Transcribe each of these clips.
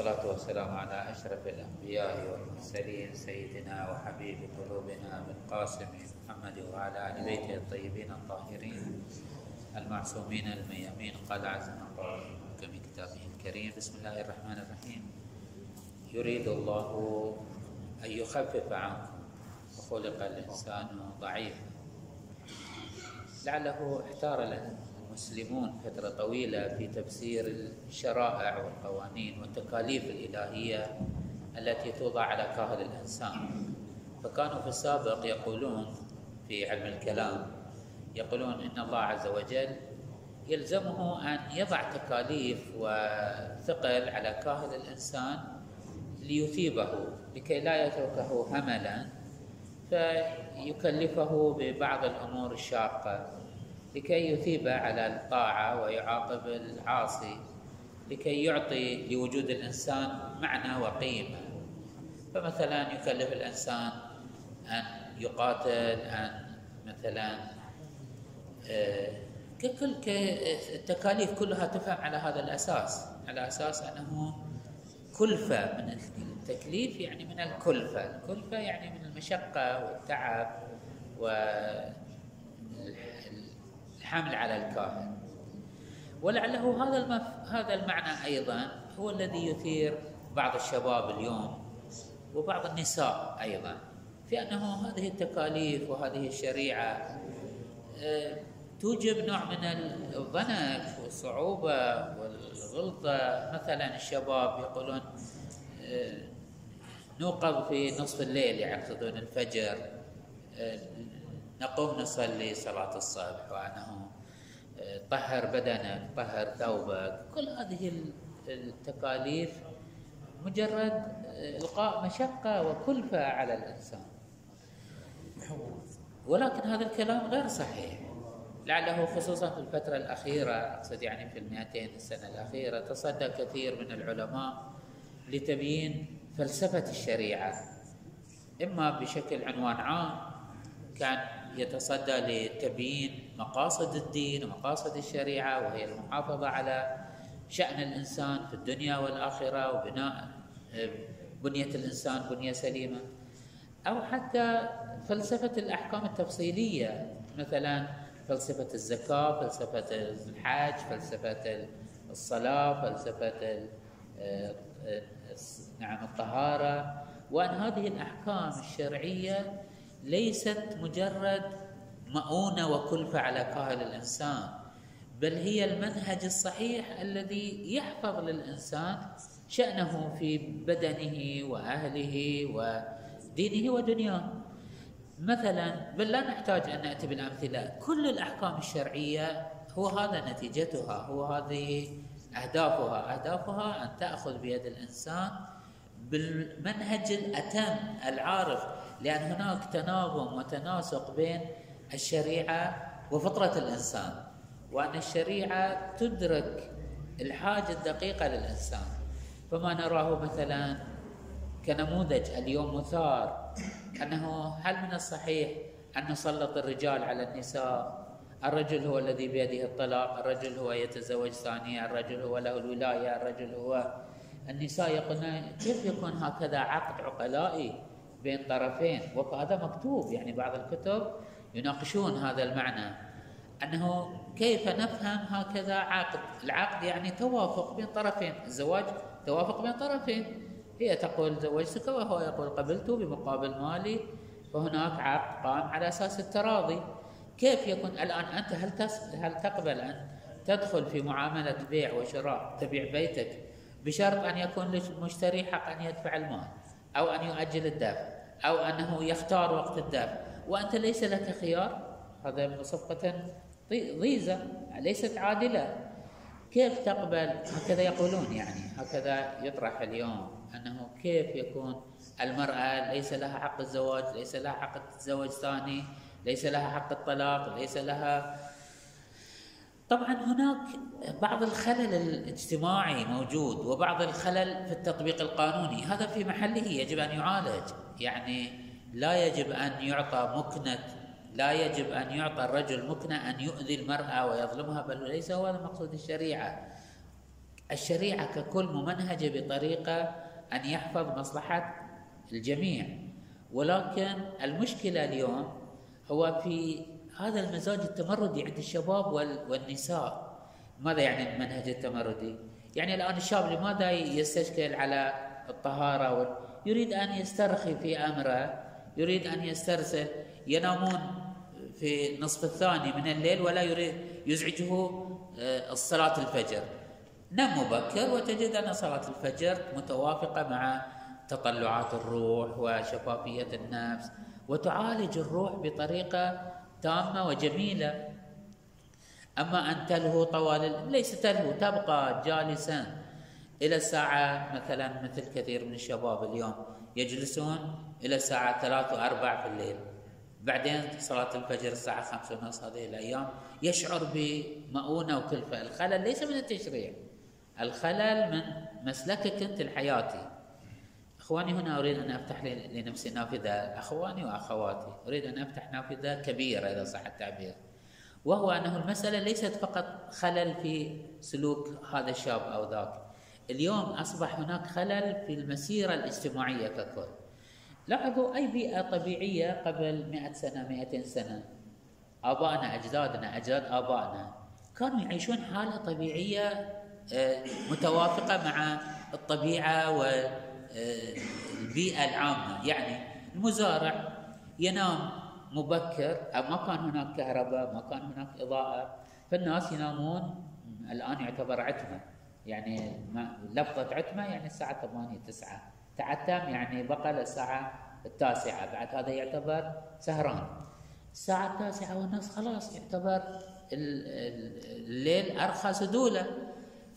والصلاة والسلام على أشرف الأنبياء والمرسلين سيدنا وحبيب قلوبنا بالقاسم محمد وعلى آل بيته الطيبين الطاهرين المعصومين الميامين. قال عز من قال في كتابه الكريم بسم الله الرحمن الرحيم. يريد الله أن يخفف عنكم وخلق الإنسان ضعيفا. لعله احتار المسلمون فترة طويلة في تفسير الشرائع والقوانين والتكاليف الإلهية التي توضع على كاهل الإنسان. فكانوا في السابق يقولون في علم الكلام يقولون إن الله عز وجل يلزمه أن يضع تكاليف وثقل على كاهل الإنسان ليثيبه لكي لا يتركه هملا فيكلفه ببعض الأمور الشاقة. لكي يثيب على الطاعة ويعاقب العاصي لكي يعطي لوجود الإنسان معنى وقيمة. فمثلا يكلف الإنسان أن يقاتل أن مثلا ككل التكاليف كلها تفهم على هذا الأساس على أساس أنه كلفة من التكليف يعني من الكلفة الكلفة يعني من المشقة والتعب والحمل على الكاهن. ولعله هذا المف... هذا المعنى أيضا هو الذي يثير بعض الشباب اليوم وبعض النساء أيضا في أنه هذه التكاليف وهذه الشريعة توجب نوع من الضنك والصعوبة والغلطة. مثلا الشباب يقولون نوقظ في نصف الليل يعتقدون الفجر نقوم نصلي صلاة الصبح وأنه طهر بدنك طهر ثوبك كل هذه التكاليف مجرد إلقاء مشقة وكلفة على الإنسان. ولكن هذا الكلام غير صحيح. لعله خصوصا في الفترة الأخيرة أقصد يعني في المئتين السنة الأخيرة تصدى كثير من العلماء لتبيين فلسفة الشريعة. إما بشكل عنوان عام كان يتصدى لتبيين مقاصد الدين ومقاصد الشريعة وهي المحافظة على شأن الإنسان في الدنيا والآخرة وبناء بنية الإنسان بنية سليمة. أو حتى فلسفة الأحكام التفصيلية مثلا فلسفة الزكاة فلسفة الحج فلسفة الصلاة فلسفة نعم الطهارة. وأن هذه الأحكام الشرعية ليست مجرد مؤونة وكلفة على كاهل الإنسان بل هي المنهج الصحيح الذي يحفظ للإنسان شأنه في بدنه وأهله ودينه ودنياه. مثلا بل لا نحتاج أن نأتي بالأمثلة كل الأحكام الشرعية هو هذا نتيجتها هو هذه أهدافها. أهدافها أن تأخذ بيد الإنسان بالمنهج الأتم العارف. لأن هناك تناغم وتناسق بين الشريعة وفطرة الإنسان وأن الشريعة تدرك الحاجة الدقيقة للإنسان. فما نراه مثلا كنموذج اليوم مثار أنه هل من الصحيح أن نسلط الرجال على النساء؟ الرجل هو الذي بيده الطلاق الرجل هو يتزوج ثانية الرجل هو له الولاية الرجل هو. النساء يقولون كيف يكون هكذا عقد عقلائي؟ بين طرفين. وهذا مكتوب يعني بعض الكتب يناقشون هذا المعنى. أنه كيف نفهم هكذا عقد؟ العقد يعني توافق بين طرفين. الزواج توافق بين طرفين. هي تقول زوجتك وهو يقول قبلت بمقابل مالي فهناك عقد قام على أساس التراضي. كيف يكون الآن أنت؟ هل هل تقبل أن تدخل في معاملة بيع وشراء؟ تبيع بيتك بشرط أن يكون للمشتري حق أن يدفع المال. أو أن يؤجل الدفع أو أنه يختار وقت الدفع وأنت ليس لك خيار هذا صفقة ضيزة ليست عادلة. كيف تقبل؟ هكذا يقولون يعني هكذا يطرح اليوم أنه كيف يكون المرأة ليس لها حق الزواج ليس لها حق الزواج ثاني ليس لها حق الطلاق ليس لها طبعا هناك بعض الخلل الاجتماعي موجود وبعض الخلل في التطبيق القانوني. هذا في محله يجب أن يعالج. يعني لا يجب أن يعطى مكنة لا يجب أن يعطى الرجل مكنة أن يؤذي المرأة ويظلمها بل ليس هو هذا مقصود الشريعة. الشريعة ككل ممنهجة بطريقة أن يحفظ مصلحة الجميع. ولكن المشكلة اليوم هو في هذا المزاج التمردي عند الشباب والنساء. ماذا يعني المنهج التمردي؟ يعني الآن الشاب لماذا يستشكل على الطهارة؟ يريد أن يسترخي في أمره يريد أن يسترسل ينامون في النصف الثاني من الليل ولا يريد يزعجه آه، الصلاة الفجر. نم مبكر وتجد أن صلاة الفجر متوافقة مع تطلعات الروح وشفافية النفس وتعالج الروح بطريقة تامة وجميلة. أما أن تلهو طوال ليس تلهو تبقى جالسا إلى الساعة مثلا مثل كثير من الشباب اليوم يجلسون إلى الساعة ثلاث وأربع في الليل. بعدين صلاة الفجر الساعة خمسة ونص هذه الأيام يشعر بمؤونة وكلفة. الخلل ليس من التشريع الخلل من مسلكك أنت الحياتي. أخواني هنا أريد أن أفتح لنفسي نافذة أخواني وأخواتي أريد أن أفتح نافذة كبيرة إذا صح التعبير وهو أنه المسألة ليست فقط خلل في سلوك هذا الشاب أو ذاك اليوم أصبح هناك خلل في المسيرة الاجتماعية ككل. لاحظوا أي بيئة طبيعية قبل 100 سنة 200 سنة ابائنا أجدادنا أجداد ابائنا كانوا يعيشون حالة طبيعية آه، متوافقة مع الطبيعة و البيئة العامة. يعني المزارع ينام مبكر ما كان هناك كهرباء ما كان هناك إضاءة فالناس ينامون. الآن يعتبر عتمة. يعني لفظة عتمة يعني الساعة 8 9 تعتم يعني بقى للساعة التاسعة. بعد هذا يعتبر سهران. الساعة التاسعة والنصف خلاص يعتبر الليل أرخى سدولة.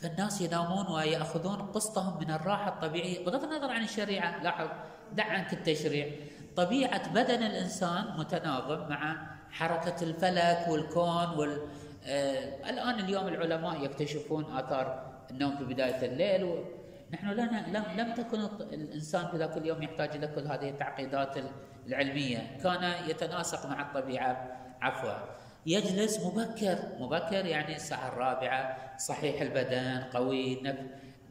فالناس ينامون ويأخذون قسطهم من الراحة الطبيعية بغض النظر عن الشريعة لاحظ دع عنك التشريع. طبيعة بدن الإنسان متناغم مع حركة الفلك والكون وال آه الآن اليوم العلماء يكتشفون آثار النوم في بداية الليل و... نحن لنا لم, لم تكن الإنسان في ذاك اليوم يحتاج إلى كل هذه التعقيدات العلمية. كان يتناسق مع الطبيعة. عفوا. يجلس مبكر. مبكر يعني الساعة الرابعة صحيح البدن قوي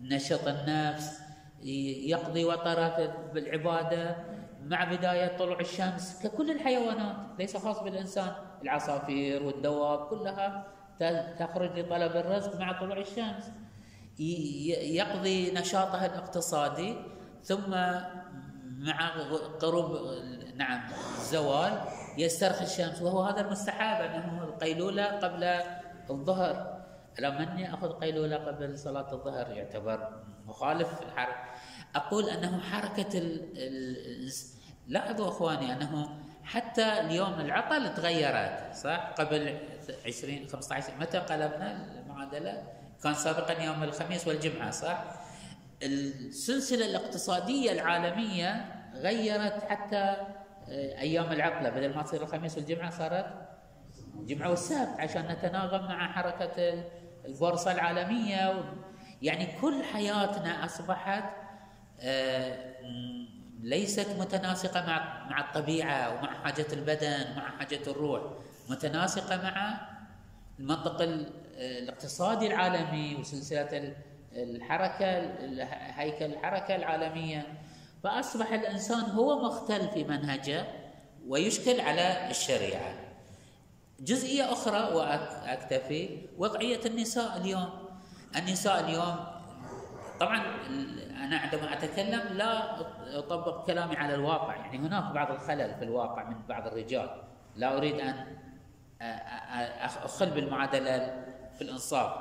نشط النفس يقضي وطره بالعبادة مع بداية طلوع الشمس ككل الحيوانات ليس خاص بالإنسان العصافير والدواب كلها تخرج لطلب الرزق مع طلوع الشمس. يقضي نشاطها الاقتصادي. ثم مع قرب نعم الزوال يسترخي الشمس وهو هذا المستحب انه القيلولة قبل الظهر. لما اني أخذ قيلولة قبل صلاة الظهر يعتبر مخالف في الحركة. أقول أنه حركة ال... ال... لاحظوا أخواني أنه حتى اليوم العطل تغيرت صح؟ قبل 20 15 متى قلبنا المعادلة؟ كان سابقا يوم الخميس والجمعة صح؟ السلسلة الاقتصادية العالمية غيرت حتى أيام العطله بدل ما تصير الخميس والجمعة صارت الجمعة والسبت عشان نتناغم مع حركة البورصه العالمية. يعني كل حياتنا أصبحت آه، ليست متناسقة مع مع الطبيعة ومع حاجة البدن ومع حاجة الروح متناسقة مع المنطق الاقتصادي العالمي وسلسلة الحركة هيكل الحركة العالمية. فأصبح الإنسان هو مختل في منهجه ويشكل على الشريعة. جزئية أخرى وأكتفي وضعية النساء اليوم. النساء اليوم طبعا أنا عندما أتكلم لا أطبق كلامي على الواقع يعني هناك بعض الخلل في الواقع من بعض الرجال. لا أريد أن أخل بالمعادلة في الإنصاف.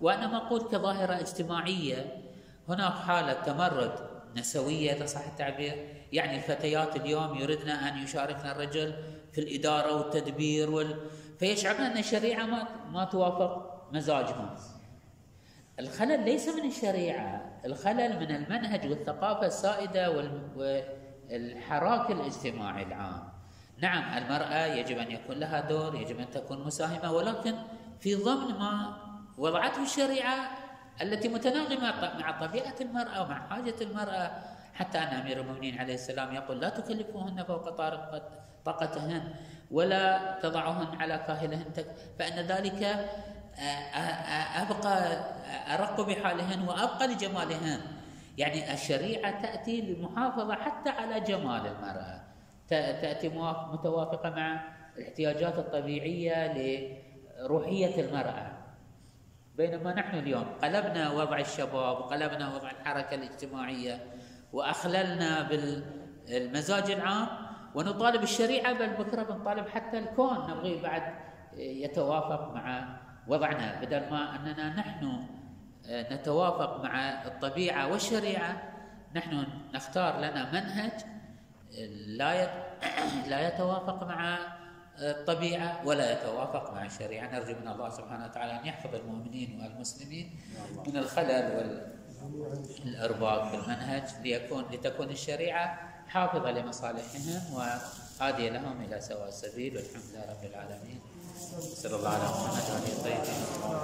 وأنا أقول كظاهرة اجتماعية هناك حالة تمرد نسوية إذا صح التعبير؟ يعني الفتيات اليوم يردن أن يشاركن الرجل في الإدارة والتدبير وال... فيشعرن أن الشريعة ما, ما توافق مزاجهم. الخلل ليس من الشريعة الخلل من المنهج والثقافة السائدة وال... والحراك الاجتماعي العام. نعم المرأة يجب أن يكون لها دور يجب أن تكون مساهمة ولكن في ضمن ما وضعته الشريعة التي متناغمة مع طبيعة المرأة ومع حاجة المرأة. حتى أن أمير المؤمنين عليه السلام يقول لا تكلفوهن فوق طاقتهن ولا تضعهن على كاهلهن. فإن ذلك أبقى أرق بحالهن وأبقى لجمالهن. يعني الشريعة تأتي للمحافظة حتى على جمال المرأة. تأتي متوافقة مع الاحتياجات الطبيعية لروحية المرأة. بينما نحن اليوم قلبنا وضع الشباب وقلبنا وضع الحركة الاجتماعية وأخللنا بالمزاج العام ونطالب الشريعة بل بكرة بنطالب حتى الكون نبغي بعد يتوافق مع وضعنا. بدل ما أننا نحن نتوافق مع الطبيعة والشريعة نحن نختار لنا منهج لا لا يتوافق مع الطبيعة ولا يتوافق مع الشريعة. نرجو من الله سبحانه وتعالى أن يحفظ المؤمنين والمسلمين من الخلل والإرباط في المنهج ليكون لتكون الشريعة حافظة لمصالحهم وهادية لهم إلى سواء السبيل. والحمد لله رب العالمين. صلى الله على محمد آله الطيبين.